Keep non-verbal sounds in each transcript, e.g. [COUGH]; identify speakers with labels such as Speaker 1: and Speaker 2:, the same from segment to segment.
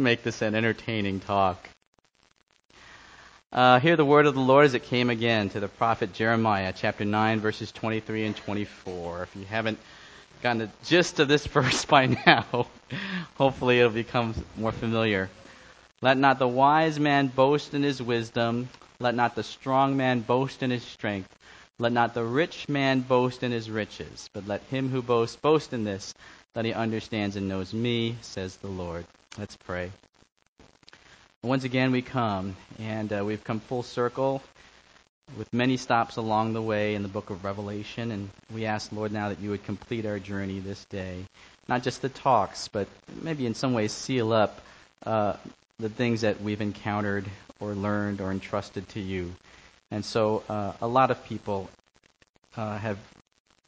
Speaker 1: make this an entertaining talk. Uh, hear the word of the Lord as it came again to the prophet Jeremiah, chapter 9, verses 23 and 24. If you haven't gotten the gist of this [LAUGHS] verse by now, hopefully it'll become more familiar. Let not the wise man boast in his wisdom, let not the strong man boast in his strength, let not the rich man boast in his riches, but let him who boasts boast in this, that he understands and knows me, says the Lord. Let's pray. Once again, we come, and uh, we've come full circle with many stops along the way in the book of Revelation, and we ask, Lord, now that you would complete our journey this day. Not just the talks, but maybe in some ways seal up uh, the things that we've encountered or learned or entrusted to you. And so uh, a lot of people uh, have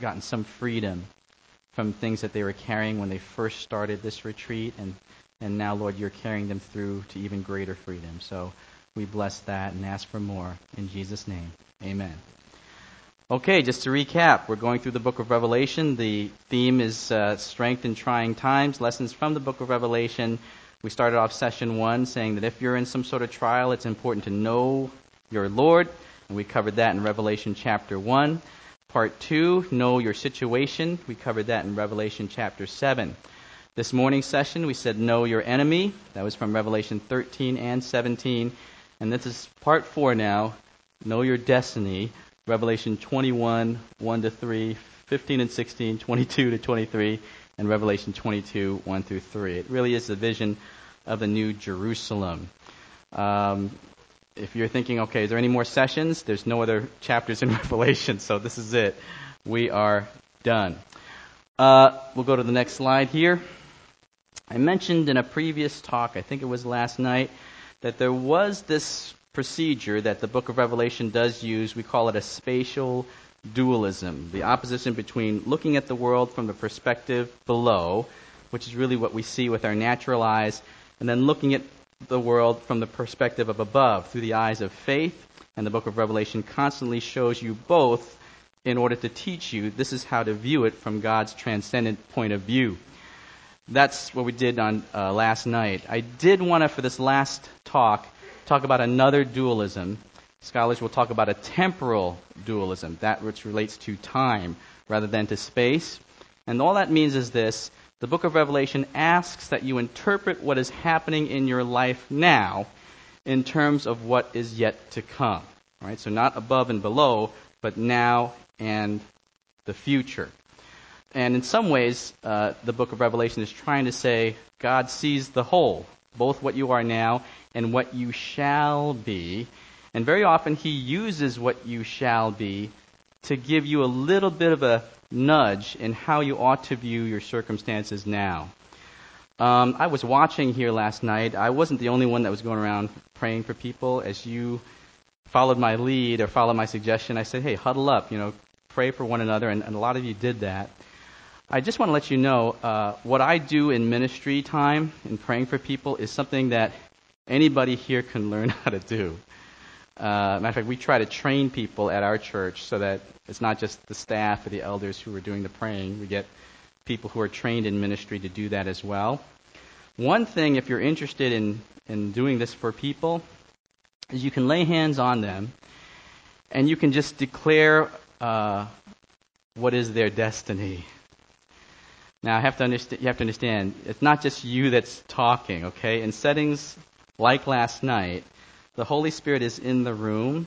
Speaker 1: gotten some freedom from things that they were carrying when they first started this retreat, and and now, Lord, you're carrying them through to even greater freedom. So we bless that and ask for more. In Jesus' name, amen. Okay, just to recap, we're going through the book of Revelation. The theme is uh, strength in trying times, lessons from the book of Revelation. We started off session one saying that if you're in some sort of trial, it's important to know your Lord. And we covered that in Revelation chapter 1. Part 2, know your situation. We covered that in Revelation chapter 7. This morning's session, we said, Know your enemy. That was from Revelation 13 and 17. And this is part four now Know your destiny. Revelation 21, 1 to 3, 15 and 16, 22 to 23, and Revelation 22, 1 through 3. It really is the vision of the New Jerusalem. Um, if you're thinking, okay, is there any more sessions? There's no other chapters in [LAUGHS] Revelation, so this is it. We are done. Uh, we'll go to the next slide here. I mentioned in a previous talk, I think it was last night, that there was this procedure that the book of Revelation does use. We call it a spatial dualism, the opposition between looking at the world from the perspective below, which is really what we see with our natural eyes, and then looking at the world from the perspective of above through the eyes of faith. And the book of Revelation constantly shows you both in order to teach you this is how to view it from God's transcendent point of view that's what we did on uh, last night. I did want to, for this last talk, talk about another dualism. Scholars will talk about a temporal dualism, that which relates to time rather than to space. And all that means is this the book of Revelation asks that you interpret what is happening in your life now in terms of what is yet to come. Right? So not above and below, but now and the future. And in some ways, uh, the book of Revelation is trying to say God sees the whole, both what you are now and what you shall be. And very often, He uses what you shall be to give you a little bit of a nudge in how you ought to view your circumstances now. Um, I was watching here last night. I wasn't the only one that was going around praying for people. As you followed my lead or followed my suggestion, I said, hey, huddle up, you know, pray for one another. And, and a lot of you did that. I just want to let you know uh, what I do in ministry time in praying for people is something that anybody here can learn [LAUGHS] how to do. Uh, matter of fact, we try to train people at our church so that it's not just the staff or the elders who are doing the praying. We get people who are trained in ministry to do that as well. One thing, if you're interested in, in doing this for people, is you can lay hands on them and you can just declare uh, what is their destiny. Now, I have to understand, you have to understand, it's not just you that's talking, okay? In settings like last night, the Holy Spirit is in the room,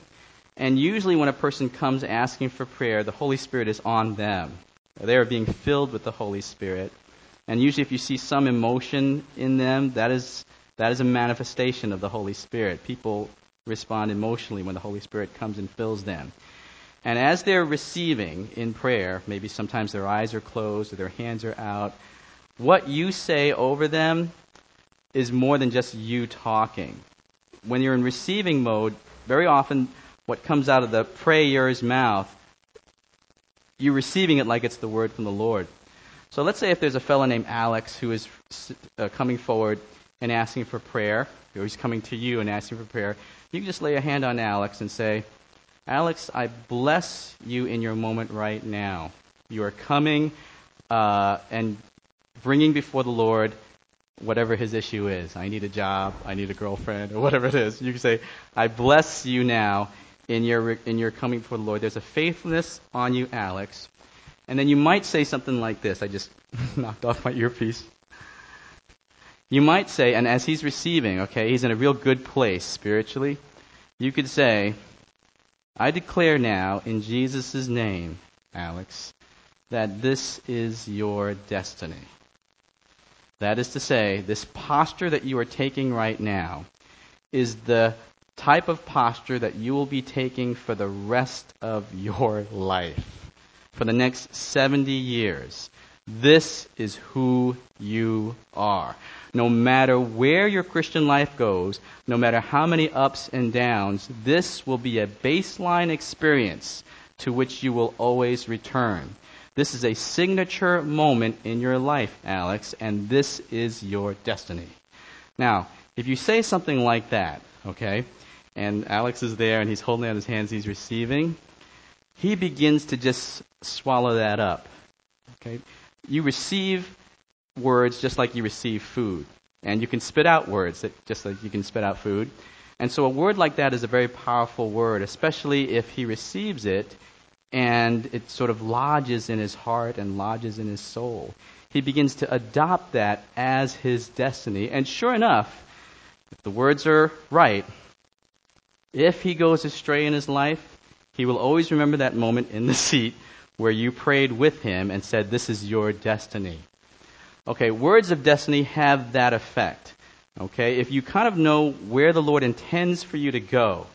Speaker 1: and usually when a person comes asking for prayer, the Holy Spirit is on them. They are being filled with the Holy Spirit. And usually if you see some emotion in them, that is, that is a manifestation of the Holy Spirit. People respond emotionally when the Holy Spirit comes and fills them. And as they're receiving in prayer, maybe sometimes their eyes are closed or their hands are out, what you say over them is more than just you talking. When you're in receiving mode, very often what comes out of the prayer's mouth, you're receiving it like it's the word from the Lord. So let's say if there's a fellow named Alex who is uh, coming forward and asking for prayer, or he's coming to you and asking for prayer, you can just lay a hand on Alex and say, Alex, I bless you in your moment right now. You are coming uh, and bringing before the Lord whatever his issue is. I need a job, I need a girlfriend, or whatever it is. You can say, I bless you now in your, in your coming before the Lord. There's a faithfulness on you, Alex. And then you might say something like this. I just [LAUGHS] knocked off my earpiece. You might say, and as he's receiving, okay, he's in a real good place spiritually, you could say, I declare now in Jesus' name, Alex, that this is your destiny. That is to say, this posture that you are taking right now is the type of posture that you will be taking for the rest of your [LAUGHS] life, for the next 70 years. This is who you are. No matter where your Christian life goes, no matter how many ups and downs, this will be a baseline experience to which you will always return. This is a signature moment in your life, Alex, and this is your destiny. Now, if you say something like that, okay, and Alex is there and he's holding out his hands, he's receiving, he begins to just swallow that up. Okay? You receive words just like you receive food. And you can spit out words just like you can spit out food. And so a word like that is a very powerful word, especially if he receives it and it sort of lodges in his heart and lodges in his soul. He begins to adopt that as his destiny. And sure enough, if the words are right, if he goes astray in his life, he will always remember that moment in the [LAUGHS] seat where you prayed with him and said, This is your destiny. Okay, words of destiny have that effect. Okay, if you kind of know where the Lord intends for you to go,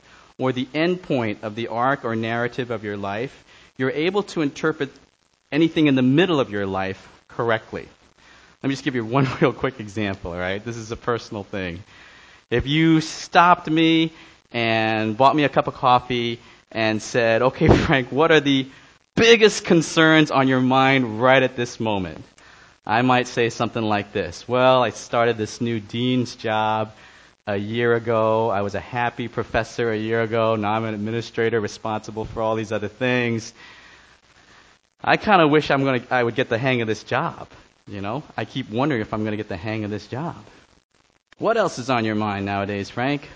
Speaker 1: or the end point of the arc or narrative of your life, you're able to interpret anything in the middle of your life correctly. Let me just give you one [LAUGHS] real quick example, all right? This is a personal thing. If you stopped me and bought me a cup of coffee and said, okay, [LAUGHS] Frank, what are the biggest concerns on your mind right at this moment? I might say something like this Well, I started this new dean's job a year ago. I was a happy professor a year ago. Now I'm an administrator responsible for all these other things. I kind of wish I'm gonna, I would get the hang of this job. You know, I keep wondering if I'm going to get the hang of this job. What else is on your mind nowadays, Frank?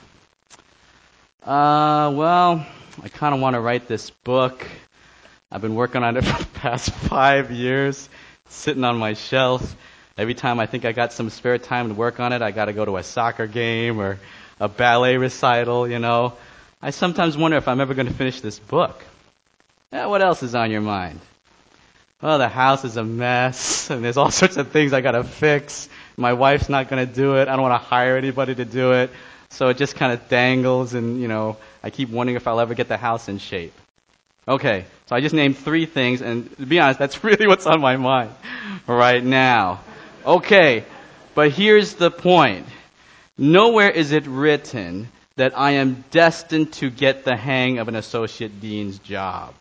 Speaker 1: Uh, well, I kind of want to write this book. I've been working on it [LAUGHS] for the past five years, sitting on my shelf. Every time I think I got some spare time to work on it, I got to go to a soccer game or a ballet recital, you know. I sometimes wonder if I'm ever going to finish this book. Yeah, what else is on your mind? Well, the house is a mess, [LAUGHS] and there's all sorts of things I got to fix. My wife's not going to do it. I don't want to hire anybody to do it. So it just kind of dangles, and, you know, I keep wondering if I'll ever get the house in shape. Okay, so I just named three things, and to be honest, that's [LAUGHS] really what's on my mind right now. Okay, but here's the point. Nowhere is it written that I am destined to get the hang of an associate dean's job.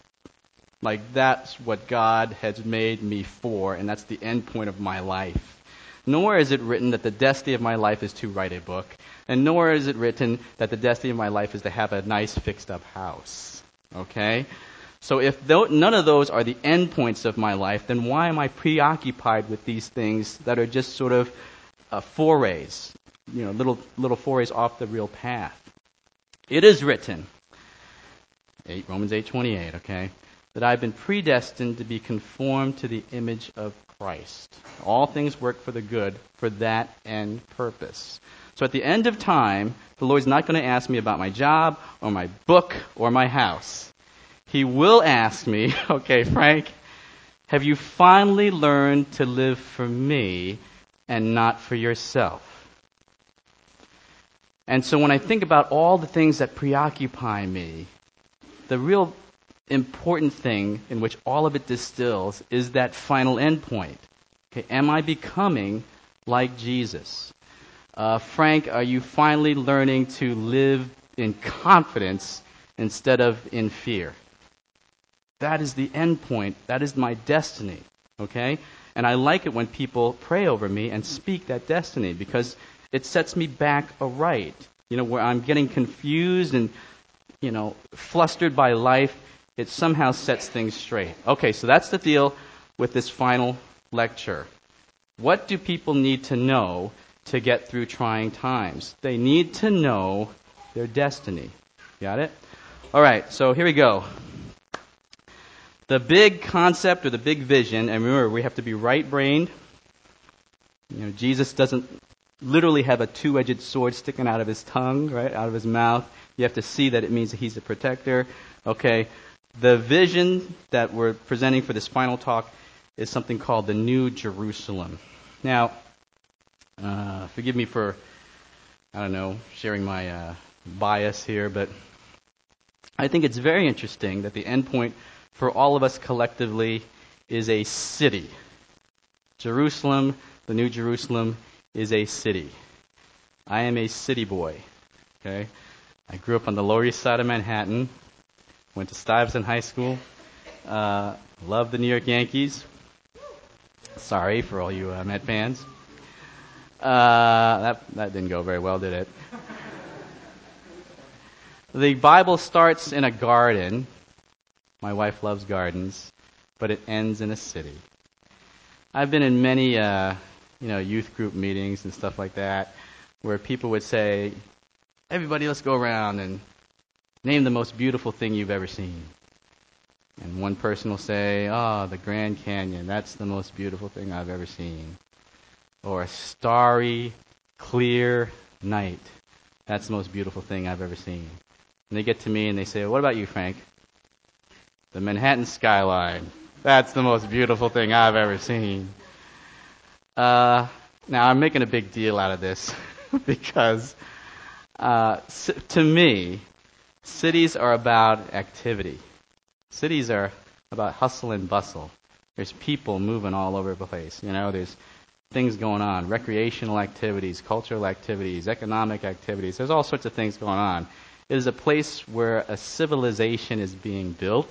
Speaker 1: Like that's what God has made me for, and that's the end point of my life. Nowhere is it written that the destiny of my life is to write a book, and nor is it written that the destiny of my life is to have a nice fixed up house. Okay? So if none of those are the end points of my life, then why am I preoccupied with these things that are just sort of uh, forays, you know, little little forays off the real path? It is written, 8, Romans 8:28, okay, that I've been predestined to be conformed to the image of Christ. All things work for the good for that end purpose. So at the end of time, the Lord's not going to ask me about my job or my book or my house he will ask me, [LAUGHS] okay, Frank, have you finally learned to live for me and not for yourself? And so when I think about all the things that preoccupy me, the real important thing in which all of it distills is that final endpoint. Okay, am I becoming like Jesus? Uh, Frank, are you finally learning to live in confidence instead of in fear? That is the end point. That is my destiny. Okay? And I like it when people pray over me and speak that destiny because it sets me back aright. You know, where I'm getting confused and, you know, flustered by life, it somehow sets things straight. Okay, so that's the deal with this final lecture. What do people need to know to get through trying times. They need to know their destiny. Got it? All right, so here we go. The big concept or the big vision, and remember, we have to be right brained. You know, Jesus doesn't literally have a two edged sword sticking out of his tongue, right, out of his mouth. You have to see that it means that he's a protector. Okay, the vision that we're presenting for this final talk is something called the New Jerusalem. Now, uh, forgive me for, I don't know, sharing my uh, bias here, but I think it's very interesting that the endpoint for all of us collectively is a city. Jerusalem, the New Jerusalem, is a city. I am a city boy. Okay, I grew up on the Lower East Side of Manhattan. Went to Stuyvesant High School. Uh, love the New York Yankees. Sorry for all you uh, Met fans. Uh, that that didn't go very well, did it? the Bible starts in a garden. My wife loves gardens, but it ends in a city. I've been in many, uh, you know, youth group meetings and stuff like that, where people would say, "Everybody, let's go around and Name the most beautiful thing you've ever seen. And one person will say, Oh, the Grand Canyon. That's the most beautiful thing I've ever seen. Or a starry, clear night. That's the most beautiful thing I've ever seen. And they get to me and they say, What about you, Frank? The Manhattan skyline. That's the most beautiful thing I've ever seen. Uh, now, I'm making a big deal out of this [LAUGHS] because uh, to me, Cities are about activity. Cities are about hustle and bustle. There's people moving all over the place. You know, there's things going on, recreational activities, cultural activities, economic activities. There's all sorts of things going on. It is a place where a civilization is being built,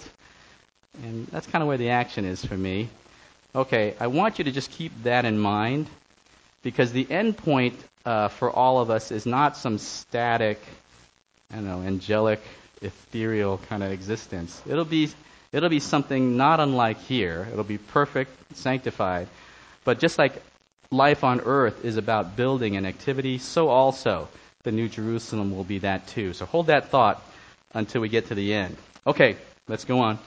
Speaker 1: and that's kind of where the action is for me. Okay, I want you to just keep that in mind because the end point uh, for all of us is not some static I don't know, angelic, ethereal kind of existence. It'll be, it'll be something not unlike here. It'll be perfect, sanctified. But just like life on earth is about building and activity, so also the New Jerusalem will be that too. So hold that thought until we get to the end. Okay, let's go on.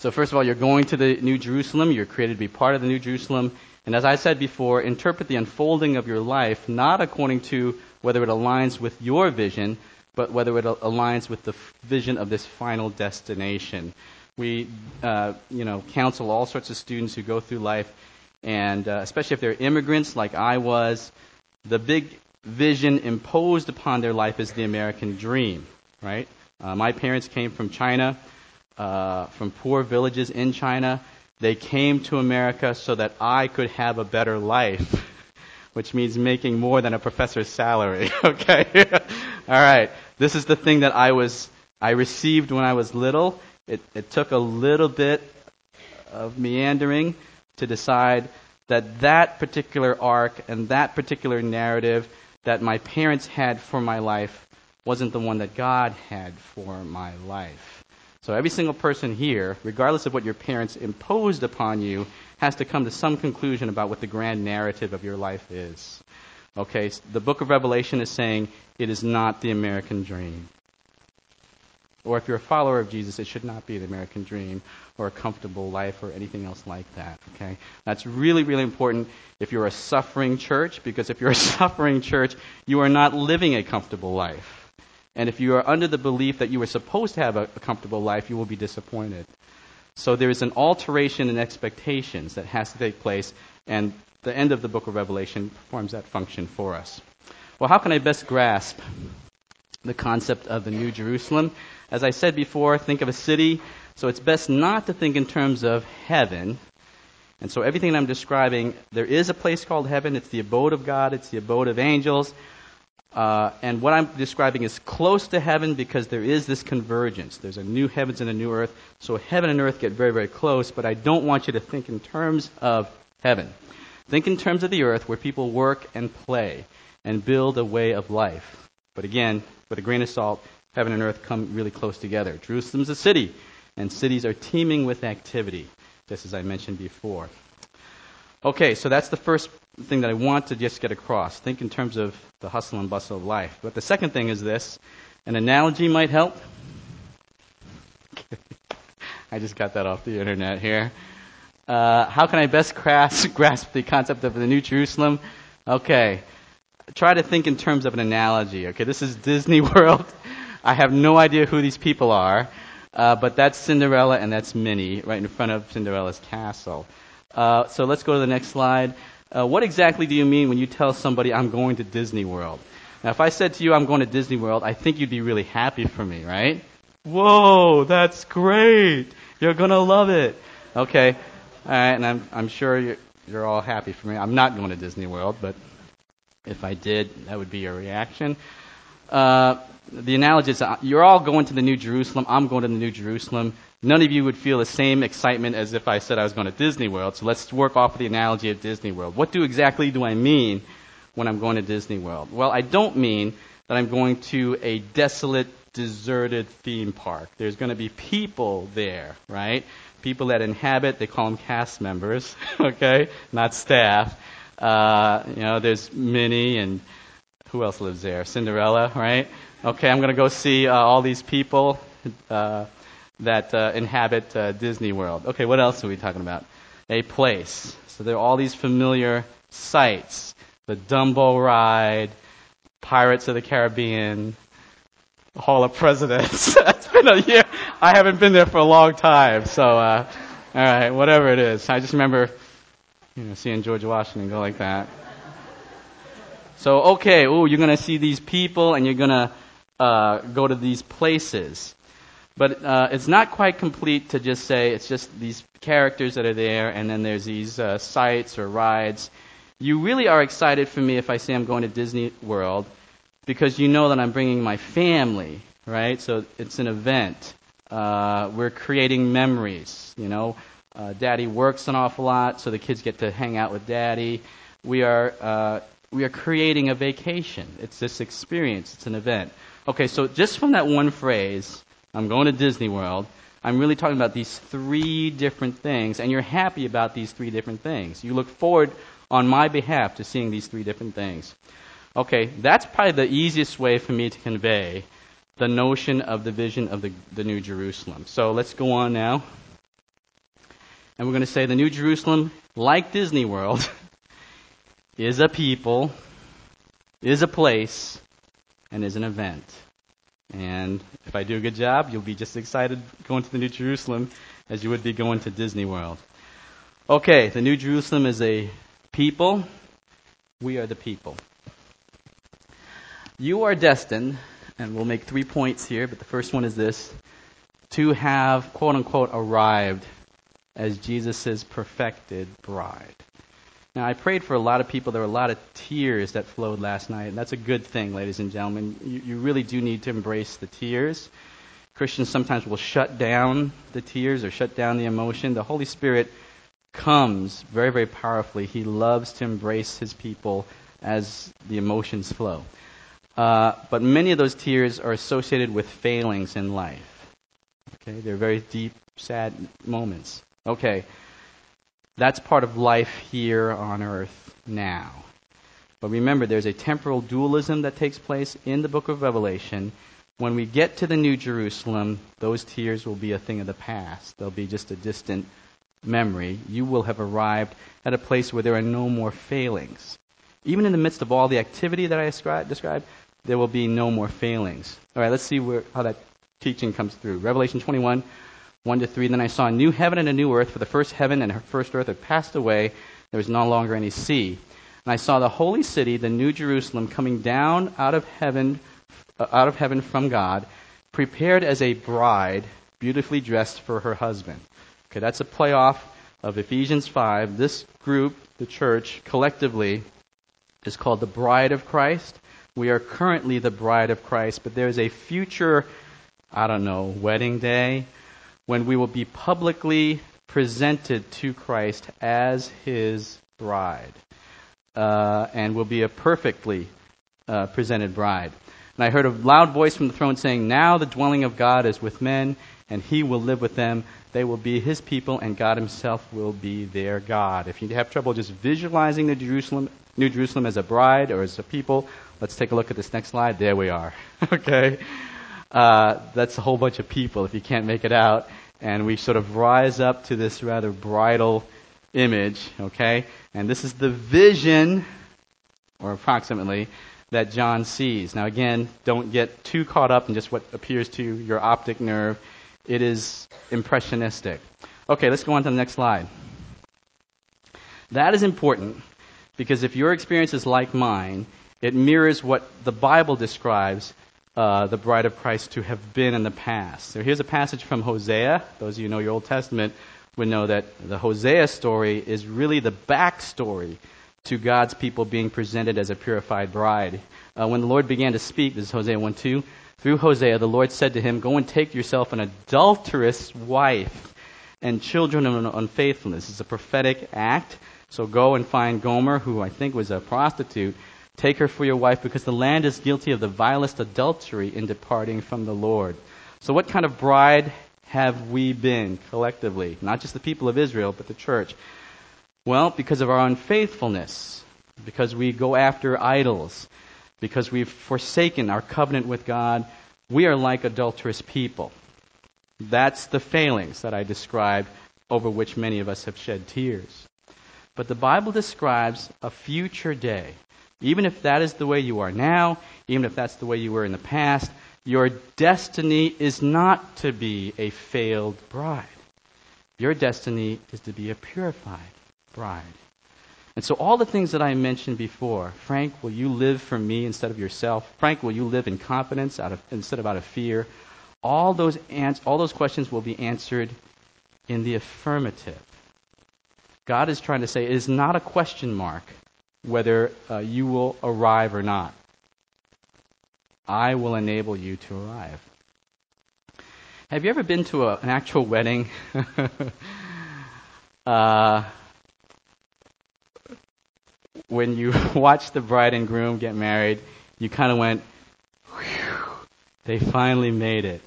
Speaker 1: So, first of all, you're going to the New Jerusalem. You're created to be part of the New Jerusalem. And as I said before, interpret the unfolding of your life not according to whether it aligns with your vision, but whether it aligns with the vision of this final destination. We, uh, you know, counsel all sorts of students who go through life, and uh, especially if they're immigrants like I was, the big vision imposed upon their life is the American dream, right? Uh, my parents came from China, uh, from poor villages in China. They came to America so that I could have a better life, [LAUGHS] which means making more than a professor's salary. [LAUGHS] okay? [LAUGHS] All right. This is the thing that I was I received when I was little. It, it took a little bit of meandering to decide that that particular arc and that particular narrative that my parents had for my life wasn't the one that God had for my life. So every single person here, regardless of what your parents imposed upon you, has to come to some conclusion about what the grand narrative of your life is. Okay, the book of Revelation is saying it is not the American dream. Or if you're a follower of Jesus, it should not be the American dream or a comfortable life or anything else like that. Okay? That's really, really important if you're a suffering church, because if you're a [LAUGHS] suffering church, you are not living a comfortable life. And if you are under the belief that you were supposed to have a, a comfortable life, you will be disappointed. So there is an alteration in expectations that has to take place, and the end of the book of Revelation performs that function for us. Well, how can I best grasp the concept of the New Jerusalem? As I said before, think of a city, so it's best not to think in terms of heaven. And so everything I'm describing, there is a place called heaven. It's the abode of God, it's the abode of angels. Uh, and what I'm describing is close to heaven because there is this convergence. There's a new heavens and a new earth. So heaven and earth get very, very close, but I don't want you to think in terms of heaven. Think in terms of the earth where people work and play and build a way of life. But again, with a grain of salt, heaven and earth come really close together. Jerusalem's a city, and cities are teeming with activity, just as I mentioned before. Okay, so that's the first thing that I want to just get across. Think in terms of the hustle and bustle of life. But the second thing is this an analogy might help. [LAUGHS] I just got that off the internet here. Uh, how can I best grasp, [LAUGHS] grasp the concept of the New Jerusalem? Okay. Try to think in terms of an analogy. Okay, this is Disney [LAUGHS] World. I have no idea who these people are, uh, but that's Cinderella and that's Minnie right in front of Cinderella's castle. Uh, so let's go to the next slide. Uh, what exactly do you mean when you tell somebody I'm going to Disney World? Now, if I said to you I'm going to Disney World, I think you'd be really happy for me, right? Whoa, that's great. You're to love it. Okay. All right, and I'm, I'm sure you're, you're all happy for me. I'm not going to Disney World, but if I did, that would be your reaction. Uh, the analogy is uh, you're all going to the New Jerusalem. I'm going to the New Jerusalem. None of you would feel the same excitement as if I said I was going to Disney World. So let's work off of the analogy of Disney World. What do exactly do I mean when I'm going to Disney World? Well, I don't mean that I'm going to a desolate, deserted theme park. There's going to be people there, right? People that inhabit, they call them cast members, [LAUGHS] okay? Not staff. Uh, you know, there's Minnie and who else lives there? Cinderella, right? Okay, I'm going to go see uh, all these people. Uh, that uh, inhabit uh, Disney World. Okay, what else are we talking about? A place. So there are all these familiar sites the Dumbo ride, Pirates of the Caribbean, Hall of Presidents. [LAUGHS] it's been a year. I haven't been there for a long time. So, uh, all right, whatever it is. I just remember you know, seeing George Washington go like that. So, okay, oh, you're going to see these people and you're going to uh, go to these places. But uh, it's not quite complete to just say it's just these characters that are there, and then there's these uh, sites or rides. You really are excited for me if I say I'm going to Disney World because you know that I'm bringing my family, right? So it's an event. Uh, we're creating memories, you know. Uh, daddy works an awful lot, so the kids get to hang out with daddy. We are uh, we are creating a vacation. It's this experience. It's an event. Okay, so just from that one phrase, I'm going to Disney World. I'm really talking about these three different things, and you're happy about these three different things. You look forward on my behalf to seeing these three different things. Okay, that's probably the easiest way for me to convey the notion of the vision of the, the New Jerusalem. So let's go on now. And we're going to say the New Jerusalem, like Disney World, [LAUGHS] is a people, is a place, and is an event. And if I do a good job, you'll be just as excited going to the New Jerusalem as you would be going to Disney World. Okay, the New Jerusalem is a people. We are the people. You are destined, and we'll make three points here, but the first one is this to have, quote unquote, arrived as Jesus' perfected bride. Now, I prayed for a lot of people. There were a lot of tears that flowed last night, and that's a good thing, ladies and gentlemen. You, you really do need to embrace the tears. Christians sometimes will shut down the tears or shut down the emotion. The Holy Spirit comes very, very powerfully. He loves to embrace his people as the emotions flow. Uh, but many of those tears are associated with failings in life. Okay, they're very deep, sad moments. Okay, that's part of life here on earth now. But remember, there's a temporal dualism that takes place in the book of Revelation. When we get to the New Jerusalem, those tears will be a thing of the past. They'll be just a distant memory. You will have arrived at a place where there are no more failings. Even in the midst of all the activity that I described, there will be no more failings. All right, let's see where, how that teaching comes through. Revelation 21, 1 to 3. Then I saw a new heaven and a new earth, for the first heaven and the first earth had passed away. There was no longer any sea. And I saw the holy city, the new Jerusalem, coming down out of heaven, uh, out of heaven from God, prepared as a bride, beautifully dressed for her husband. Okay, that's a playoff of Ephesians 5. This group, the church, collectively, is called the bride of Christ. We are currently the bride of Christ, but there is a future, I don't know, wedding day when we will be publicly presented to Christ as his bride uh, and will be a perfectly uh, presented bride. And I heard a loud voice from the throne saying, Now the dwelling of God is with men, and he will live with them. They will be his people, and God himself will be their God. If you have trouble just visualizing the Jerusalem, New Jerusalem as a bride or as a people, let's take a look at this next slide. There we are. [LAUGHS] okay? Uh, that's a whole bunch of people if you can't make it out. And we sort of rise up to this rather bridal image, okay? And this is the vision, or approximately, that John sees. Now, again, don't get too caught up in just what appears to your optic nerve. It is impressionistic. Okay, let's go on to the next slide. That is important because if your experience is like mine, it mirrors what the Bible describes uh, the bride of Christ to have been in the past. So here's a passage from Hosea. Those of you who know your Old Testament would know that the Hosea story is really the backstory to God's people being presented as a purified bride. Uh, when the Lord began to speak, this is Hosea 1 2, through Hosea, the Lord said to him, Go and take yourself an adulterous wife and children of unfaithfulness. It's a prophetic act. So go and find Gomer, who I think was a prostitute. Take her for your wife because the land is guilty of the vilest adultery in departing from the Lord. So, what kind of bride have we been collectively? Not just the people of Israel, but the church. Well, because of our unfaithfulness, because we go after idols, because we've forsaken our covenant with God, we are like adulterous people. That's the failings that I described over which many of us have shed tears. But the Bible describes a future day. Even if that is the way you are now, even if that's the way you were in the past, your destiny is not to be a failed bride. Your destiny is to be a purified bride. And so, all the things that I mentioned before Frank, will you live for me instead of yourself? Frank, will you live in confidence out of, instead of out of fear? All those, ans- all those questions will be answered in the affirmative. God is trying to say it is not a question mark whether uh, you will arrive or not. I will enable you to arrive. Have you ever been to a, an actual wedding? [LAUGHS] uh, when you [LAUGHS] watch the bride and groom get married, you kind of went, they finally made it.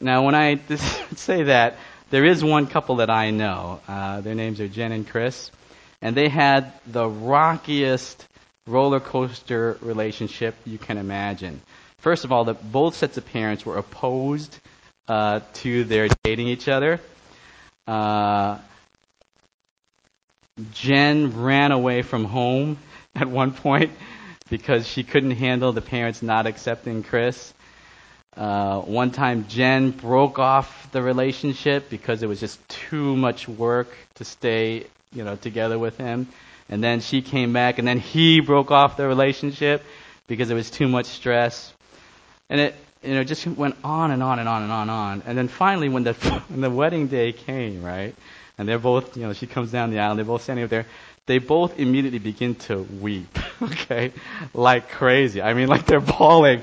Speaker 1: Now, when I [LAUGHS] say that, there is one couple that I know. Uh, their names are Jen and Chris. And they had the rockiest roller coaster relationship you can imagine. First of all, the, both sets of parents were opposed uh, to their dating each other. Uh, Jen ran away from home [LAUGHS] at one point because she couldn't handle the parents not accepting Chris. Uh, one time, Jen broke off the relationship because it was just too much work to stay, you know, together with him. And then she came back, and then he broke off the relationship because it was too much stress. And it, you know, just went on and on and on and on and on. And then finally, when the [LAUGHS] when the wedding day came, right, and they're both, you know, she comes down the aisle, they're both standing up there. They both immediately begin to weep, [LAUGHS] okay, like crazy. I mean, like they're bawling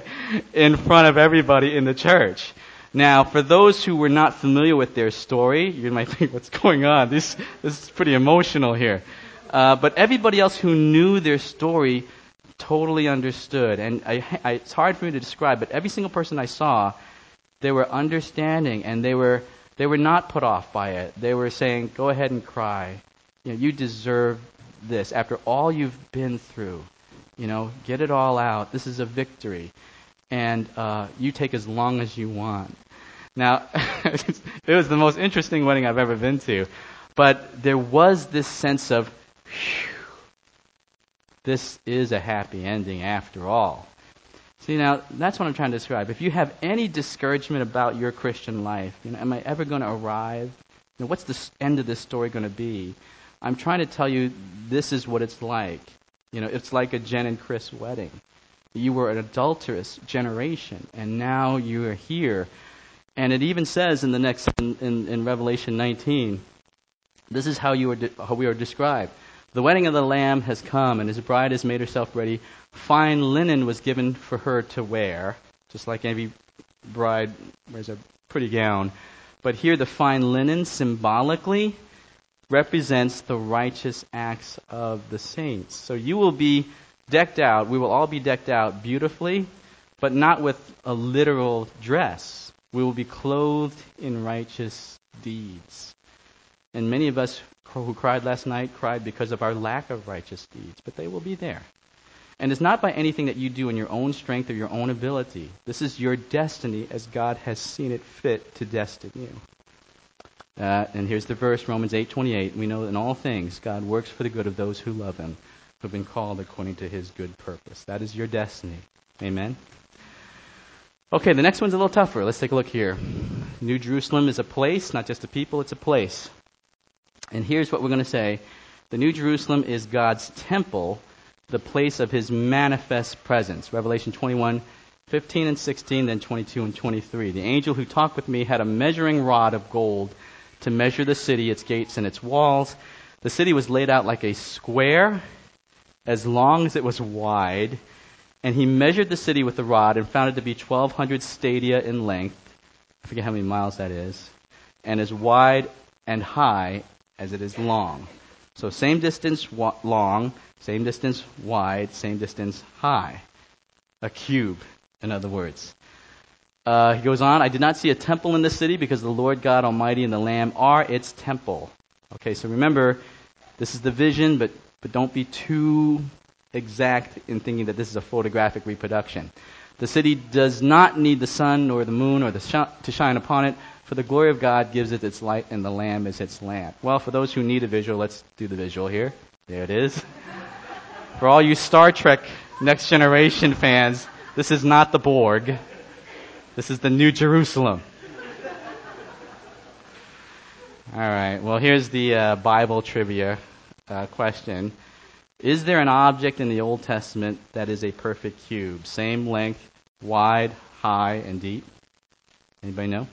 Speaker 1: in front of everybody in the church. Now, for those who were not familiar with their story, you might think, what's going on? This, this is pretty emotional here. Uh, but everybody else who knew their story totally understood. And I, I, it's hard for me to describe, but every single person I saw, they were understanding and they were, they were not put off by it. They were saying, go ahead and cry. You know, you deserve this after all you've been through. You know, get it all out. This is a victory and uh, you take as long as you want. Now, [LAUGHS] it was the most interesting wedding I've ever been to, but there was this sense of, this is a happy ending after all. See, now, that's what I'm trying to describe. If you have any discouragement about your Christian life, you know, am I ever going to arrive? You know, what's the end of this story going to be? I'm trying to tell you this is what it's like. You know, it's like a Jen and Chris wedding. You were an adulterous generation, and now you are here. And it even says in the next, in, in, in Revelation 19, this is how, you are de- how we are described. The wedding of the Lamb has come, and his bride has made herself ready. Fine linen was given for her to wear, just like any bride wears a pretty gown. But here, the fine linen symbolically represents the righteous acts of the saints. So you will be decked out. We will all be decked out beautifully but not with a literal dress. We will be clothed in righteous deeds. And many of us who cried last night cried because of our lack of righteous deeds, but they will be there. And it's not by anything that you do in your own strength or your own ability. This is your destiny as God has seen it fit to destine you. Uh, and here's the verse, Romans 8:28. We know that in all things God works for the good of those who love Him, who've been called according to His good purpose. That is your destiny. Amen. Okay, the next one's a little tougher. Let's take a look here. New Jerusalem is a place, not just a people, it's a place. And here's what we're going to say The New Jerusalem is God's temple, the place of his manifest presence. Revelation 21, 15 and 16, then 22 and 23. The angel who talked with me had a measuring rod of gold to measure the city, its gates, and its walls. The city was laid out like a square, as long as it was wide. And he measured the city with the rod and found it to be 1,200 stadia in length. I forget how many miles that is. And as wide and high as it is long. So same distance wa- long, same distance wide, same distance high. A cube, in other words. Uh, he goes on, I did not see a temple in the city because the Lord God Almighty and the Lamb are its temple. Okay, so remember, this is the vision, but, but don't be too exact in thinking that this is a photographic reproduction. The city does not need the sun or the moon or the sh- to shine upon it, for the glory of God gives it its light, and the Lamb is its lamp. Well, for those who need a visual, let's do the visual here. There it is. [LAUGHS] for all you Star Trek Next Generation fans, this is not the Borg. This is the New Jerusalem. All right. Well, here's the uh, Bible trivia uh, question. Is there an object in the Old Testament that is a perfect cube? Same length, wide, high, and deep? Anybody know?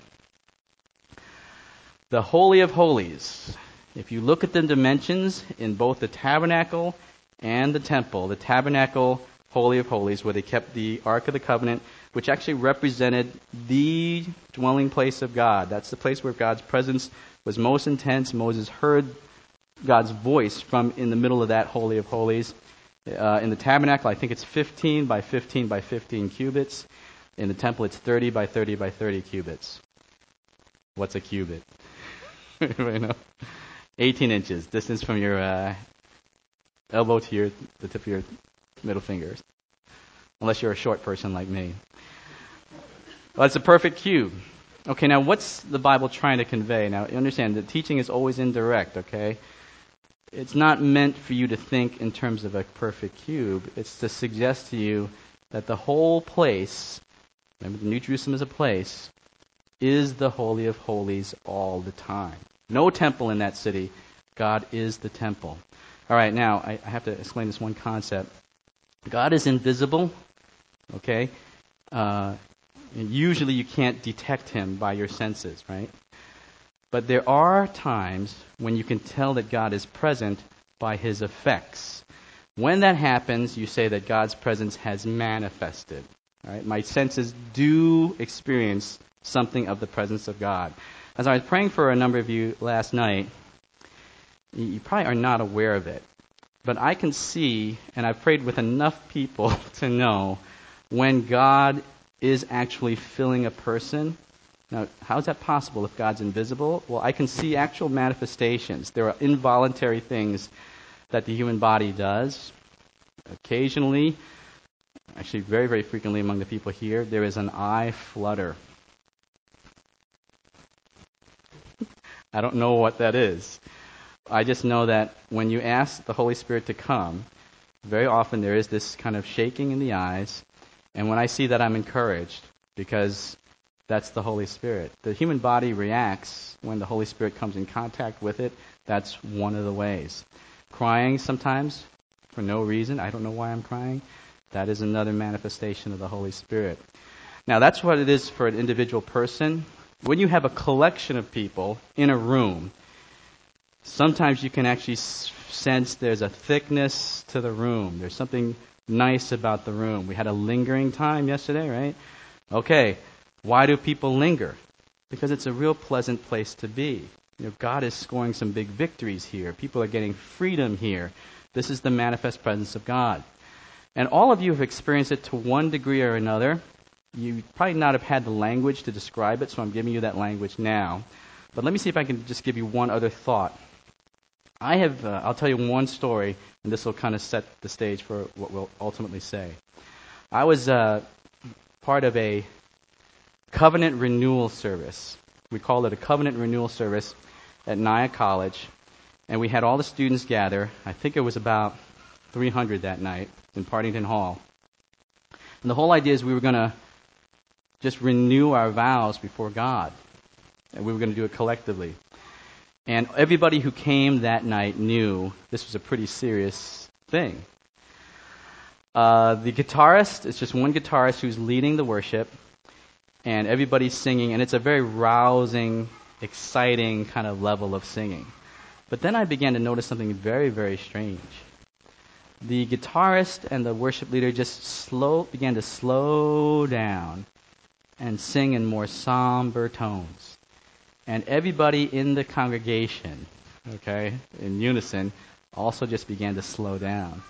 Speaker 1: The Holy of Holies. If you look at the dimensions in both the tabernacle and the temple, the tabernacle, Holy of Holies, where they kept the Ark of the Covenant, which actually represented the dwelling place of God. That's the place where God's presence was most intense. Moses heard God's voice from in the middle of that Holy of Holies. Uh, in the tabernacle, I think it's 15 by 15 by 15 cubits. In the temple, it's 30 by 30 by 30 cubits. What's a cubit? [LAUGHS] Anybody know? 18 inches, distance from your uh, elbow to your the tip of your middle fingers. Unless you're a short person like me. Well, it's a perfect cube. Okay, now what's the Bible trying to convey? Now, you understand the teaching is always indirect, okay? It's not meant for you to think in terms of a perfect cube. It's to suggest to you that the whole place, remember the New Jerusalem is a place, is the Holy of Holies all the time. No temple in that city. God is the temple. All right, now I, I have to explain this one concept. God is invisible, okay? Uh, usually you can't detect him by your senses, right? But there are times when you can tell that God is present by his effects. When that happens, you say that God's presence has manifested. Right? My senses do experience something of the presence of God. As I was praying for a number of you last night, you probably are not aware of it. But I can see, and I've prayed with enough people [LAUGHS] to know, when God is actually filling a person. Now, how is that possible if God's invisible? Well, I can see actual manifestations. There are involuntary things that the human body does. Occasionally, actually very, very frequently among the people here, there is an eye flutter. I don't know what that is. I just know that when you ask the Holy Spirit to come, very often there is this kind of shaking in the eyes. And when I see that, I'm encouraged because that's the Holy Spirit. The human body reacts when the Holy Spirit comes in contact with it. That's one of the ways. Crying sometimes for no reason. I don't know why I'm crying. That is another manifestation of the Holy Spirit. Now, that's what it is for an individual person when you have a collection of people in a room, sometimes you can actually sense there's a thickness to the room. There's something nice about the room. We had a lingering time yesterday, right? Okay, why do people linger? Because it's a real pleasant place to be. You know, God is scoring some big victories here. People are getting freedom here. This is the manifest presence of God. And all of you have experienced it to one degree or another. you probably not have had the language to describe it, so I'm giving you that language now. But let me see if I can just give you one other thought. I have, uh, I'll tell you one story, and this will kind of set the stage for what we'll ultimately say. I was uh, part of a covenant renewal service. We called it a covenant renewal service at Nyack College, and we had all the students gather. I think it was about 300 that night in Partington Hall. And the whole idea is we were going to just renew our vows before God. And we were going to do it collectively. And everybody who came that night knew this was a pretty serious thing. Uh, the guitarist, it's just one guitarist who's leading the worship, and everybody's singing, and it's a very rousing, exciting kind of level of singing. But then I began to notice something very, very strange. The guitarist and the worship leader just slow began to slow down and sing in more somber tones. And everybody in the congregation, okay, in unison, also just began to slow down.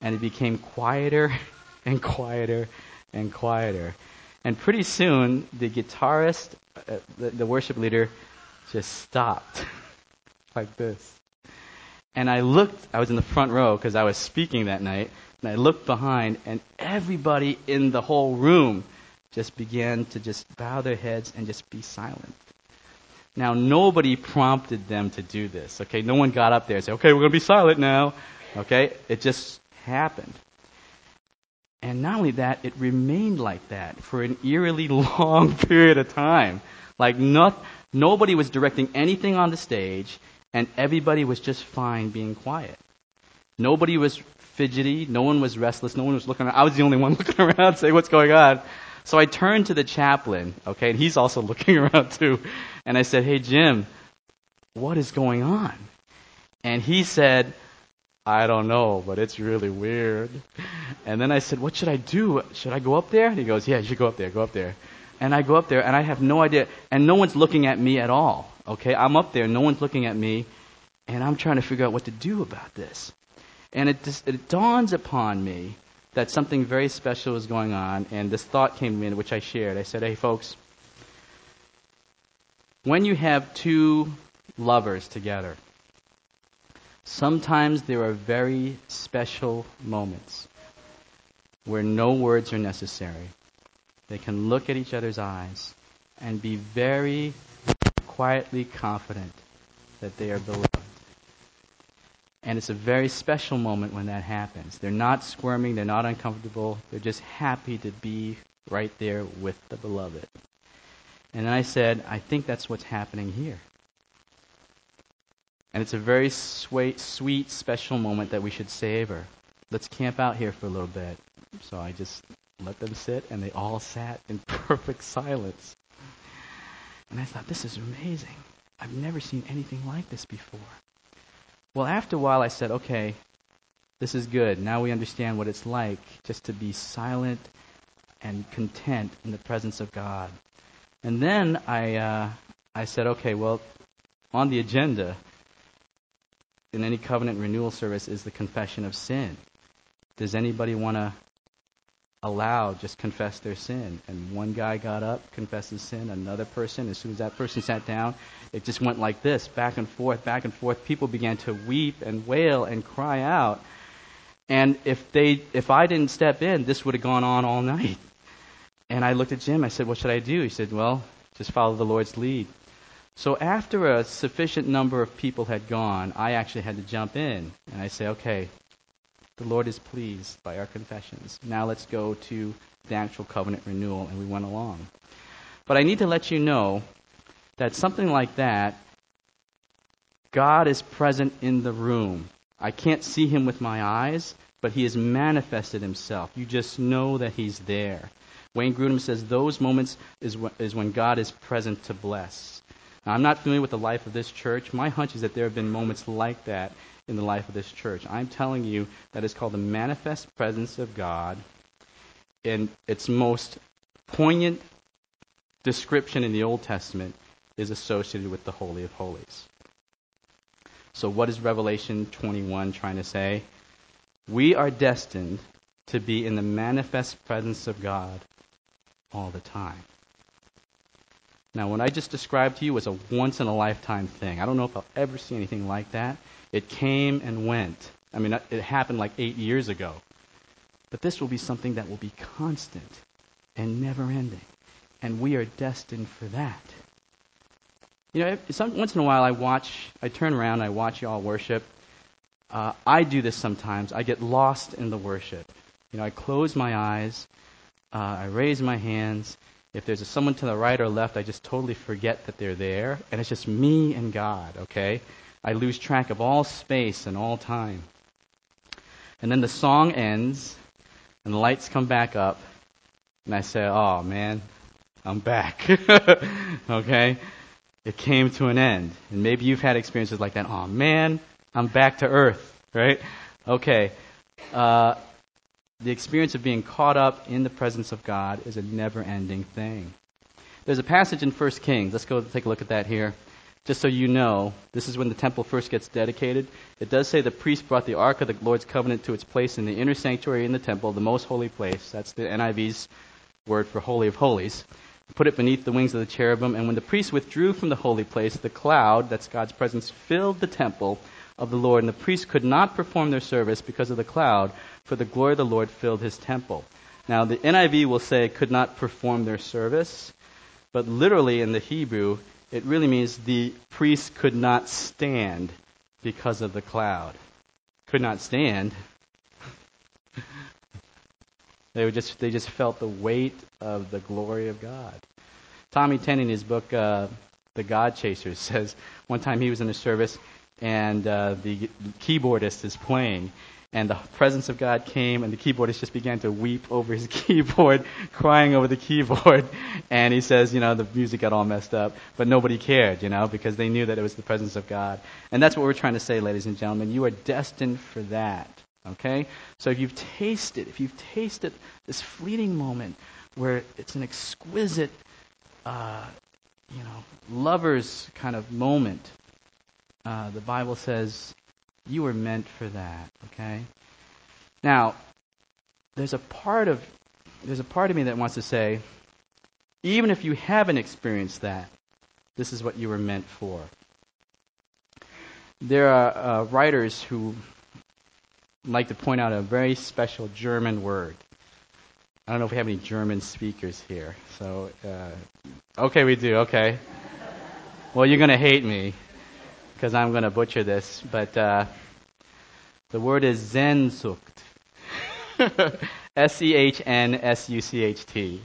Speaker 1: And it became quieter [LAUGHS] and quieter and quieter. And pretty soon, the guitarist, uh, the, the worship leader, just stopped [LAUGHS] like this. And I looked, I was in the front row because I was speaking that night, and I looked behind, and everybody in the whole room just began to just bow their heads and just be silent. Now, nobody prompted them to do this, okay? No one got up there and said, okay, we're going to be silent now, okay? It just happened. And not only that, it remained like that for an eerily [LAUGHS] long period of time. Like, not, nobody was directing anything on the stage, and everybody was just fine being quiet. Nobody was fidgety, no one was restless, no one was looking around. I was the only one [LAUGHS] looking around saying, What's going on? So I turned to the chaplain, okay, and he's also [LAUGHS] looking around too. And I said, Hey, Jim, what is going on? And he said, I don't know, but it's really weird. And then I said, What should I do? Should I go up there? And he goes, Yeah, you should go up there, go up there. And I go up there, and I have no idea. And no one's looking at me at all, okay? I'm up there, no one's looking at me, and I'm trying to figure out what to do about this. And it, just, it dawns upon me that something very special is going on, and this thought came me, which I shared. I said, hey, folks, when you have two lovers together, sometimes there are very special moments where no words are necessary. They can look at each other's eyes and be very quietly confident that they are beloved. And it's a very special moment when that happens. They're not squirming, they're not uncomfortable, they're just happy to be right there with the beloved. And I said, I think that's what's happening here. And it's a very sweet, sweet, special moment that we should savor. Let's camp out here for a little bit. So I just let them sit, and they all sat in [LAUGHS] perfect silence. And I thought, this is amazing. I've never seen anything like this before. Well, after a while, I said, okay, this is good. Now we understand what it's like just to be silent and content in the presence of God. And then I, uh, I said, okay, well, on the agenda in any covenant renewal service is the confession of sin. Does anybody want to aloud just confess their sin. And one guy got up, confessed his sin. Another person, as soon as that person sat down, it just went like this, back and forth, back and forth. People began to weep and wail and cry out. And if they, if I didn't step in, this would have gone on all [LAUGHS] night. And I looked at Jim. I said, "What should I do?" He said, "Well, just follow the Lord's lead." So after a sufficient number of people had gone, I actually had to jump in and I say, "Okay, the Lord is pleased by our confessions. Now let's go to the actual covenant renewal, and we went along. But I need to let you know that something like that, God is present in the room. I can't see him with my eyes, but he has manifested himself. You just know that he's there. Wayne Grudem says those moments is, is when God is present to bless. Now, I'm not familiar with the life of this church. My hunch is that there have been moments like that in the life of this church. I'm telling you that is called the manifest presence of God. And its most poignant description in the Old Testament is associated with the Holy of Holies. So, what is Revelation 21 trying to say? We are destined to be in the manifest presence of God all the time. Now, what I just described to you was a once in a lifetime thing. I don't know if I'll ever see anything like that. It came and went. I mean, it happened like eight years ago. But this will be something that will be constant and never ending. And we are destined for that. You know, some, once in a while I watch, I turn around, I watch y'all worship. Uh, I do this sometimes. I get lost in the worship. You know, I close my eyes, uh, I raise my hands. If there's someone to the right or left, I just totally forget that they're there, and it's just me and God, okay? I lose track of all space and all time. And then the song ends, and the lights come back up, and I say, oh man, I'm back. [LAUGHS] okay? It came to an end. And maybe you've had experiences like that. Oh man, I'm back to earth, right? Okay. Uh, the experience of being caught up in the presence of God is a never ending thing. There's a passage in 1 Kings. Let's go take a look at that here. Just so you know, this is when the temple first gets dedicated. It does say the priest brought the Ark of the Lord's covenant to its place in the inner sanctuary in the temple, the most holy place. That's the NIV's word for Holy of Holies. Put it beneath the wings of the cherubim, and when the priest withdrew from the holy place, the cloud, that's God's presence, filled the temple of the Lord, and the priests could not perform their service because of the cloud, for the glory of the Lord filled his temple. Now, the NIV will say could not perform their service, but literally in the Hebrew, it really means the priests could not stand because of the cloud. Could not stand. [LAUGHS] they were just they just felt the weight of the glory of God. Tommy Tenney in his book uh, The God Chasers [LAUGHS] says one time he was in a service and uh, the keyboardist is playing and the presence of God came, and the keyboardist just began to weep over his [LAUGHS] keyboard, crying over the keyboard. And he says, you know, the music got all messed up, but nobody cared, you know, because they knew that it was the presence of God. And that's what we're trying to say, ladies and gentlemen. You are destined for that, okay? So if you've tasted, if you've tasted this fleeting moment where it's an exquisite, uh, you know, lover's kind of moment, uh, the Bible says you were meant for that, okay? Now, there's a part of there's a part of me that wants to say, even if you haven't experienced that, this is what you were meant for. There are uh, writers who like to point out a very special German word. I don't know if we have any German speakers here. So, uh, okay, we do. Okay. Well, you're going to hate me because I'm going to butcher this, but uh, the word is Sehnsucht. [LAUGHS] S E H N S U C H T.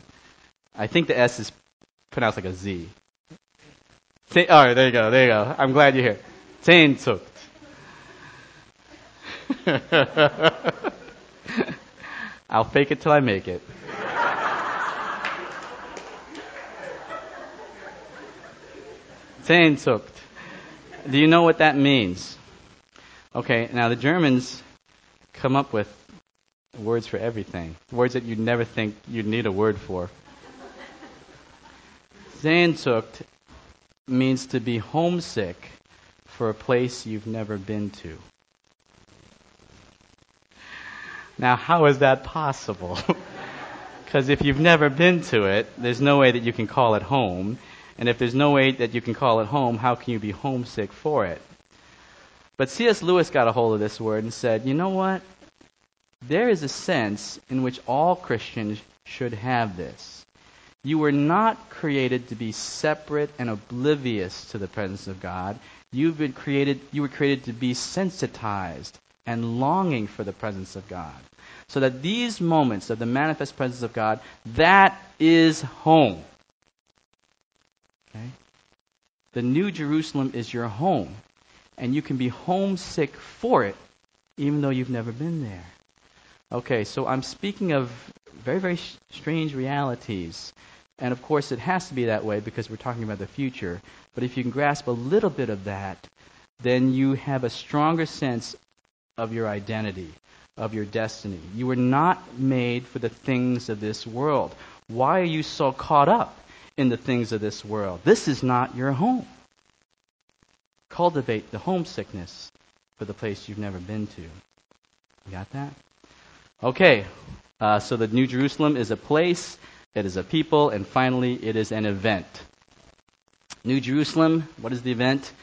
Speaker 1: I think the S is pronounced like a Z. all right, there you go, there you go. I'm glad you're here. Sehnsucht. [LAUGHS] I'll fake it till I make it. Sehnsucht. Do you know what that means? Okay, now the Germans come up with words for everything, words that you'd never think you'd need a word for. Sehnsucht means to be homesick for a place you've never been to. Now, how is that possible? [LAUGHS] Because if you've never been to it, there's no way that you can call it home. And if there's no way that you can call it home, how can you be homesick for it? But C.S. Lewis got a hold of this word and said, you know what? There is a sense in which all Christians should have this. You were not created to be separate and oblivious to the presence of God. You've been created, you were created to be sensitized and longing for the presence of God. So that these moments of the manifest presence of God, that is home. Okay? The New Jerusalem is your home. And you can be homesick for it, even though you've never been there. Okay, so I'm speaking of very, very strange realities. And of course, it has to be that way because we're talking about the future. But if you can grasp a little bit of that, then you have a stronger sense of your identity, of your destiny. You were not made for the things of this world. Why are you so caught up in the things of this world? This is not your home. Cultivate the homesickness for the place you've never been to. You got that? Okay, uh, so the New Jerusalem is a place it is a people, and finally, it is an event. New Jerusalem, what is the event?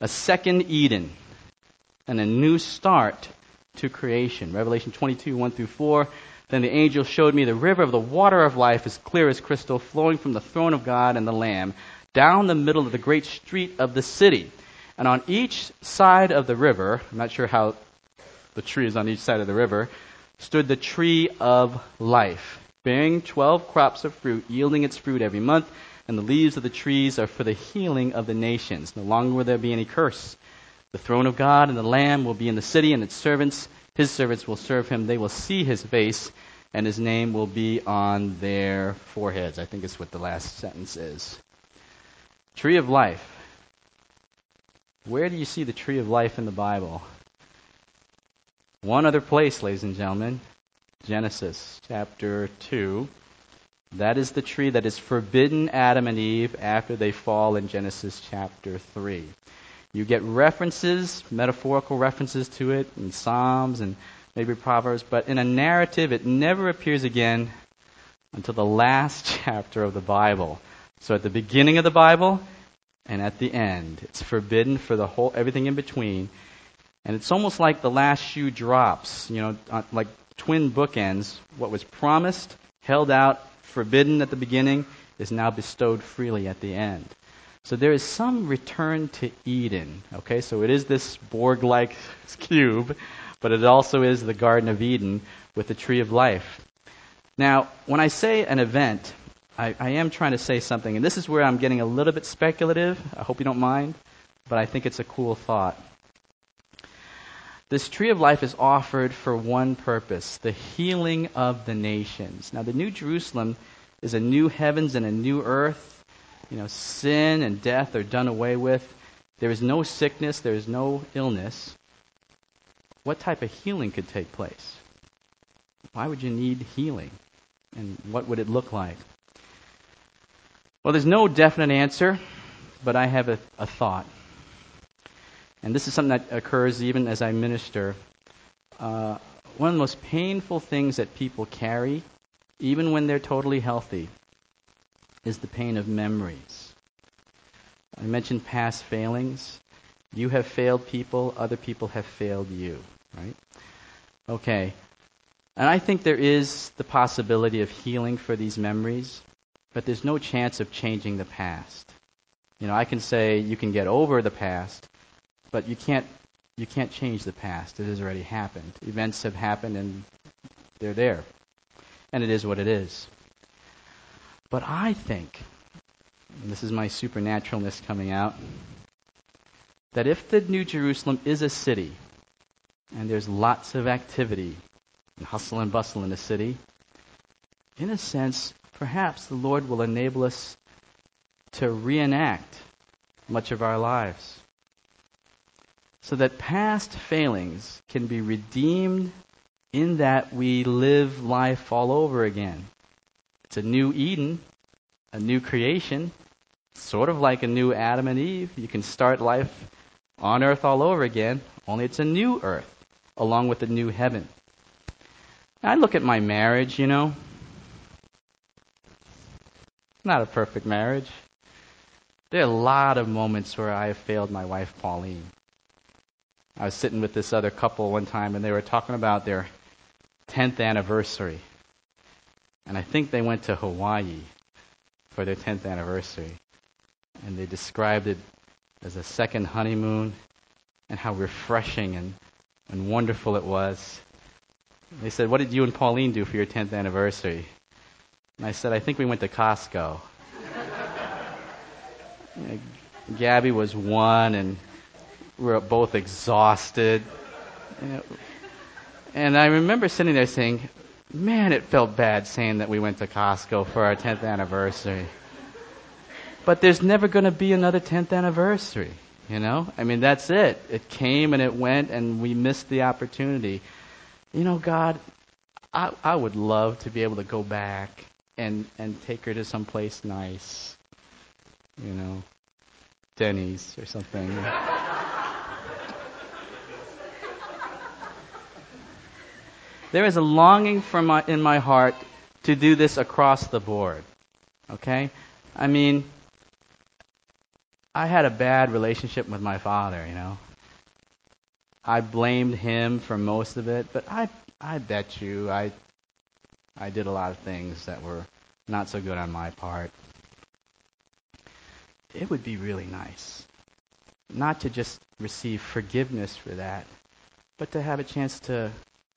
Speaker 1: A second Eden and a new start to creation. Revelation 22, 1 through 4. Then the angel showed me the river of the water of life, as clear as crystal, flowing from the throne of God and the Lamb, down the middle of the great street of the city. And on each side of the river, I'm not sure how the tree is on each side of the river, stood the tree of life, bearing twelve crops of fruit, yielding its fruit every month. And the leaves of the trees are for the healing of the nations. No longer will there be any curse. The throne of God and the Lamb will be in the city, and its servants, his servants, will serve him. They will see his face, and his name will be on their foreheads. I think it's what the last sentence is. Tree of life. Where do you see the tree of life in the Bible? One other place, ladies and gentlemen Genesis chapter 2. That is the tree that is forbidden Adam and Eve after they fall in Genesis chapter 3. You get references, metaphorical references to it in Psalms and maybe Proverbs, but in a narrative it never appears again until the last [LAUGHS] chapter of the Bible. So at the beginning of the Bible and at the end, it's forbidden for the whole everything in between. And it's almost like the last shoe drops, you know, uh, like twin bookends. What was promised, held out, forbidden at the beginning, is now bestowed freely at the end. So there is some return to Eden. Okay, so it is this Borg like cube, but it also is the Garden of Eden with the tree of life. Now, when I say an event, I, I, am trying to say something, and this is where I'm getting a little bit speculative. I hope you don't mind, but I think it's a cool thought. This tree of life is offered for one purpose the healing of the nations. Now, the New Jerusalem is a new heavens and a new earth you know, sin and death are done away with. There is no sickness, there is no illness. What type of healing could take place? Why would you need healing? And what would it look like? Well, there's no definite answer, but I have a, a thought. And this is something that occurs even as I minister. Uh, one of the most painful things that people carry, even when they're totally healthy, is the pain of memories. I mentioned past failings. You have failed people, other people have failed you, right? Okay. And I think there is the possibility of healing for these memories, but there's no chance of changing the past. You know, I can say you can get over the past, but you can't you can't change the past. It has already happened. Events have happened and they're there. And it is what it is. But I think, and this is my supernaturalness coming out, that if the New Jerusalem is a city, and there's lots of activity and hustle and bustle in the city, in a sense, perhaps the Lord will enable us to reenact much of our lives so that past failings can be redeemed in that we live life all over again. It's a new Eden, a new creation, sort of like a new Adam and Eve. You can start life on earth all over again, only it's a new earth, along with a new heaven. I look at my marriage, you know. Not a perfect marriage. There are a lot of moments where I have failed my wife, Pauline. I was sitting with this other couple one time, and they were talking about their 10th anniversary. And I think they went to Hawaii for their 10th anniversary. And they described it as a second honeymoon and how refreshing and, and wonderful it was. They said, What did you and Pauline do for your 10th anniversary? And I said, I think we went to Costco. [LAUGHS] Gabby was one, and we were both exhausted. And I remember sitting there saying, Man, it felt bad saying that we went to Costco for our 10th anniversary. But there's never going to be another 10th anniversary, you know? I mean, that's it. It came and it went, and we missed the opportunity. You know, God, I, I would love to be able to go back and, and take her to some place nice, you know, Denny's or something. There is a longing my, in my heart to do this across the board. Okay? I mean, I had a bad relationship with my father, you know. I blamed him for most of it, but I I bet you I I did a lot of things that were not so good on my part. It would be really nice not to just receive forgiveness for that, but to have a chance to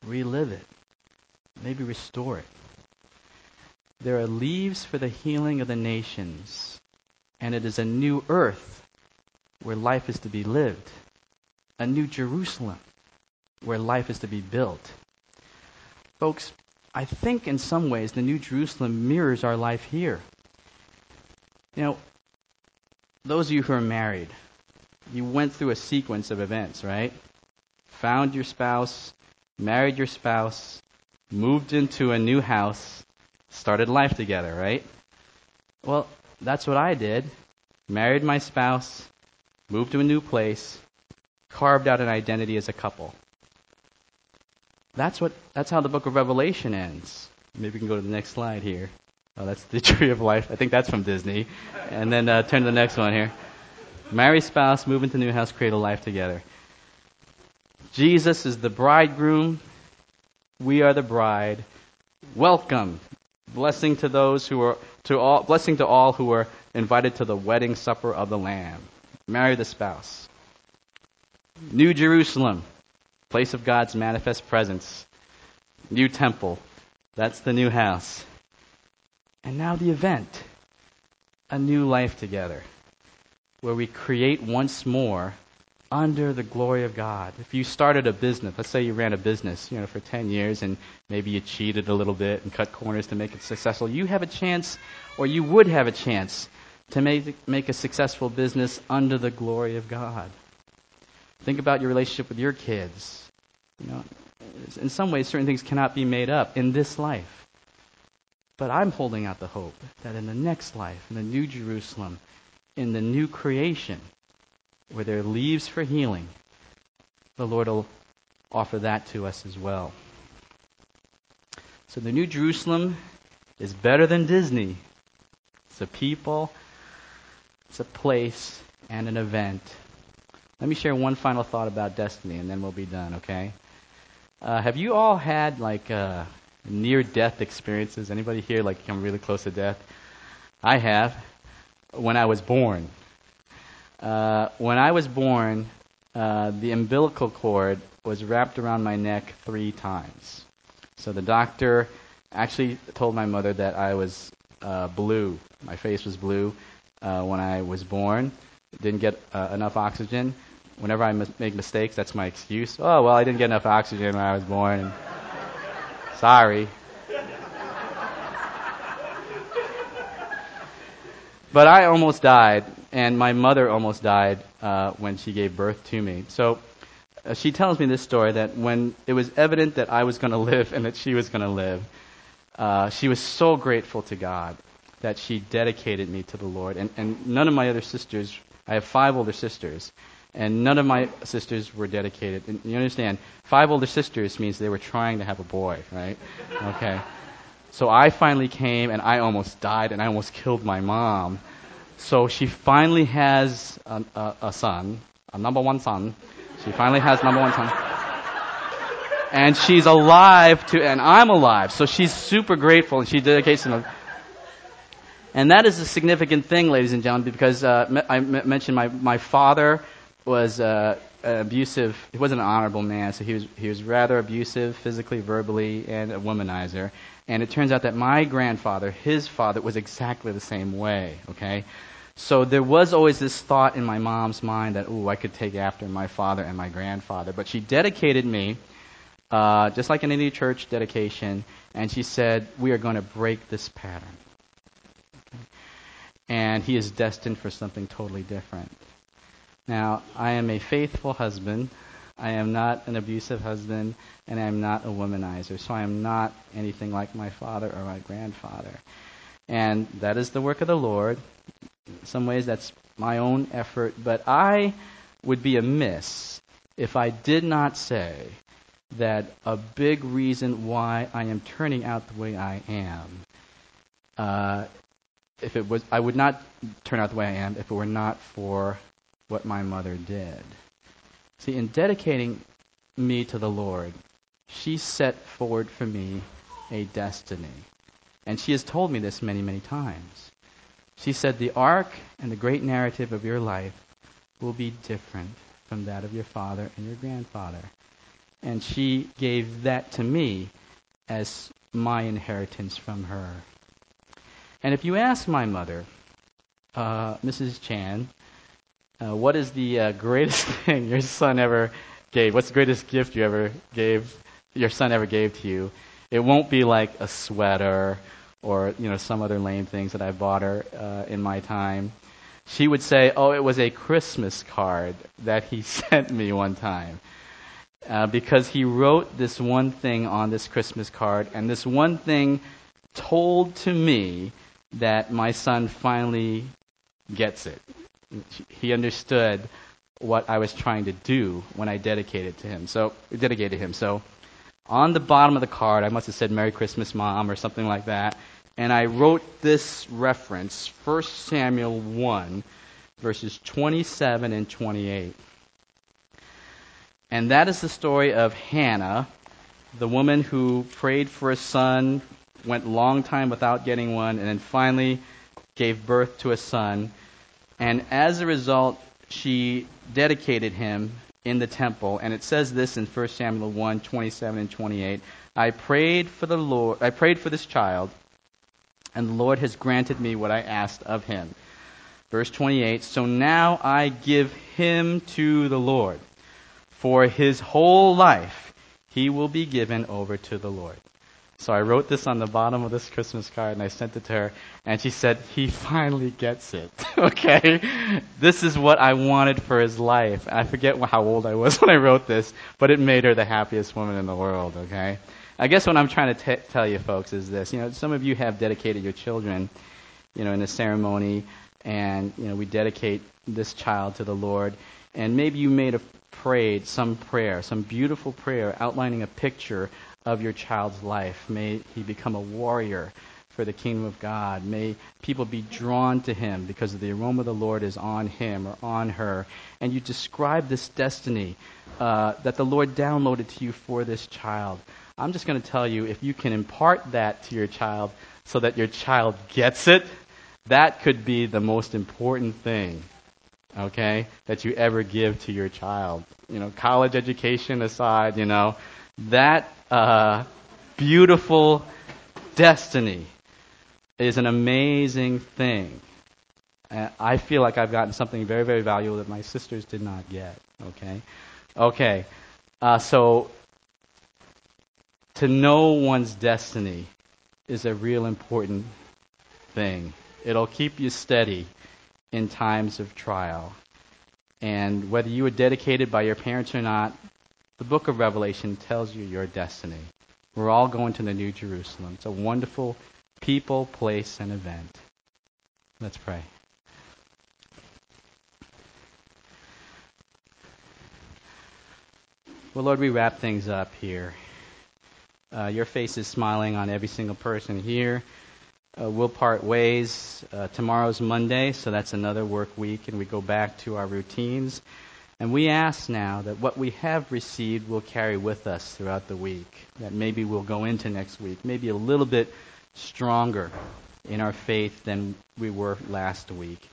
Speaker 1: relive it, maybe restore it. There are leaves for the healing of the nations, and it is a new earth where life is to be lived, a new Jerusalem where life is to be built. Folks, I think in some ways the New Jerusalem mirrors our life here. You know, those of you who are married, you went through a sequence of events, right? Found your spouse, married your spouse, moved into a new house, started life together, right? Well, that's what I did. Married my spouse, moved to a new place, carved out an identity as a couple. That's what that's how the book of Revelation ends. Maybe we can go to the next slide here. Oh, that's the [LAUGHS] tree of life. I think that's from Disney. And then uh, turn to the next one here. Marry spouse, move into new house, create a life together. Jesus is the bridegroom. We are the bride. Welcome. Blessing to those who are to all blessing to all who are invited to the wedding supper of the Lamb. Marry the spouse. New Jerusalem, place of God's manifest presence. New temple. That's the new house. And now the event. A new life together where we create once more under the glory of God. If you started a business, let's say you ran a business, you know, for 10 years and maybe you cheated a little bit and cut corners to make it successful, you have a chance or you would have a chance to make make a successful business under the glory of God. Think about your relationship with your kids. You know, in some ways certain things cannot be made up in this life. But I'm holding out the hope that in the next life, in the new Jerusalem, in the new creation, where there are leaves for healing, the Lord will offer that to us as well. So the New Jerusalem is better than Disney. It's a people, it's a place, and an event. Let me share one final thought about destiny, and then we'll be done, okay? Uh, have you all had like uh, near-death experiences? Anybody here like come really close to death? I have when I was born. Uh, when I was born, uh, the umbilical cord was wrapped around my neck three times. So the doctor actually told my mother that I was uh, blue. My face was blue uh, when I was born. Didn't get uh, enough oxygen. Whenever I mis- make mistakes, that's my excuse. Oh, well, I didn't get enough oxygen when I was born. Sorry. But I almost died, and my mother almost died uh, when she gave birth to me. So uh, she tells me this story that when it was evident that I was going [LAUGHS] to live and that she was going to live, uh, she was so grateful to God that she dedicated me to the Lord. And, and none of my other sisters, I have five older sisters, and none of my sisters were dedicated. And you understand, five older sisters means they were trying to have a boy, right? Okay. So I finally came and I almost died and I almost killed my mom. So she finally has a, a, a son, a number one son. She finally has number one son. And she's alive to, and I'm alive. So she's super grateful and she dedicates him. And that is a significant thing, ladies and gentlemen, because uh, I mentioned my, my father was uh, abusive. He wasn't an honorable man, so he was he was rather abusive, physically, verbally, and a womanizer. And it turns out that my grandfather, his father, was exactly the same way, okay? So there was always this thought in my mom's mind that, ooh, I could take after my father and my grandfather. But she dedicated me, uh, just like in any church dedication, and she said, we are going to break this pattern. And he is destined for something totally different. Now, I am a faithful husband. I am not an abusive husband, and I am not a womanizer. So I am not anything like my father or my grandfather. And that is the work of the Lord. In some ways, that's my own effort. But I would be amiss if I did not say that a big reason why I am turning out the way I am, uh, if it was, I would not turn out the way I am if it were not for what my mother did. See, in dedicating me to the Lord, she set forward for me a destiny. And she has told me this many, many times. She said, The arc and the great narrative of your life will be different from that of your father and your grandfather. And she gave that to me as my inheritance from her. And if you ask my mother, uh, Mrs. Chan, uh, what is the uh, greatest [LAUGHS] thing your son ever gave? What's the greatest gift you ever gave, your son ever gave to you? It won't be like a sweater or you know some other lame things that I bought her uh, in my time. She would say, "Oh, it was a Christmas card that he [LAUGHS] sent me one time." Uh, because he wrote this one thing on this Christmas card, and this one thing told to me that my son finally gets it. He understood what I was trying to do when I dedicated to him. So dedicated to him. So on the bottom of the card, I must have said "Merry Christmas, Mom" or something like that, and I wrote this reference: 1 Samuel 1, verses 27 and 28. And that is the story of Hannah, the woman who prayed for a son, went a long time without getting one, and then finally gave birth to a son. And as a result, she dedicated him in the temple. And it says this in 1 Samuel 1 27 and 28. I prayed for the Lord, I prayed for this child, and the Lord has granted me what I asked of him. Verse 28 So now I give him to the Lord. For his whole life he will be given over to the Lord. So I wrote this on the bottom of this Christmas card and I sent it to her, and she said, He finally gets it. [LAUGHS] okay? This is what I wanted for his life. And I forget how old I was [LAUGHS] when I wrote this, but it made her the happiest woman in the world, okay? I guess what I'm trying to t- tell you folks is this. You know, some of you have dedicated your children, you know, in a ceremony, and, you know, we dedicate this child to the Lord, and maybe you made a prayed some prayer, some beautiful prayer outlining a picture of your child's life. May he become a warrior for the kingdom of God. May people be drawn to him because the aroma of the Lord is on him or on her. And you describe this destiny uh, that the Lord downloaded to you for this child. I'm just going to tell you if you can impart that to your child so that your child gets it, that could be the most important thing, okay, that you ever give to your child. You know, college education aside, you know, that uh, beautiful destiny is an amazing thing. I feel like I've gotten something very, very valuable that my sisters did not get. Okay? Okay. Uh, so, to know one's destiny is a real important thing. It'll keep you steady in times of trial. And whether you were dedicated by your parents or not, the book of Revelation tells you your destiny. We're all going to the New Jerusalem. It's a wonderful people, place, and event. Let's pray. Well, Lord, we wrap things up here. Uh, your face is smiling on every single person here. Uh, we'll part ways. Uh, tomorrow's Monday, so that's another work week, and we go back to our routines. And we ask now that what we have received will carry with us throughout the week, that maybe we'll go into next week, maybe a little bit stronger in our faith than we were last week.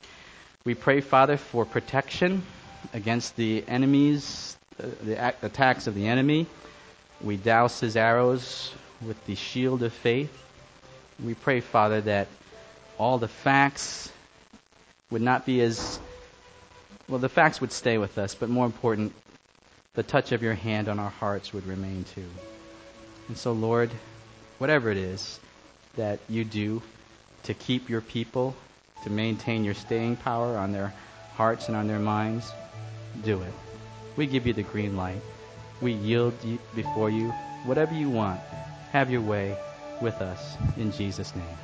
Speaker 1: We pray, Father, for protection against the enemies, uh, the attacks of the enemy. We douse his arrows with the shield of faith. We pray, Father, that all the facts would not be as well, the facts would stay with us, but more important, the touch of your hand on our hearts would remain too. And so, Lord, whatever it is that you do to keep your people, to maintain your staying power on their hearts and on their minds, do it. We give you the green light. We yield before you. Whatever you want, have your way with us. In Jesus' name.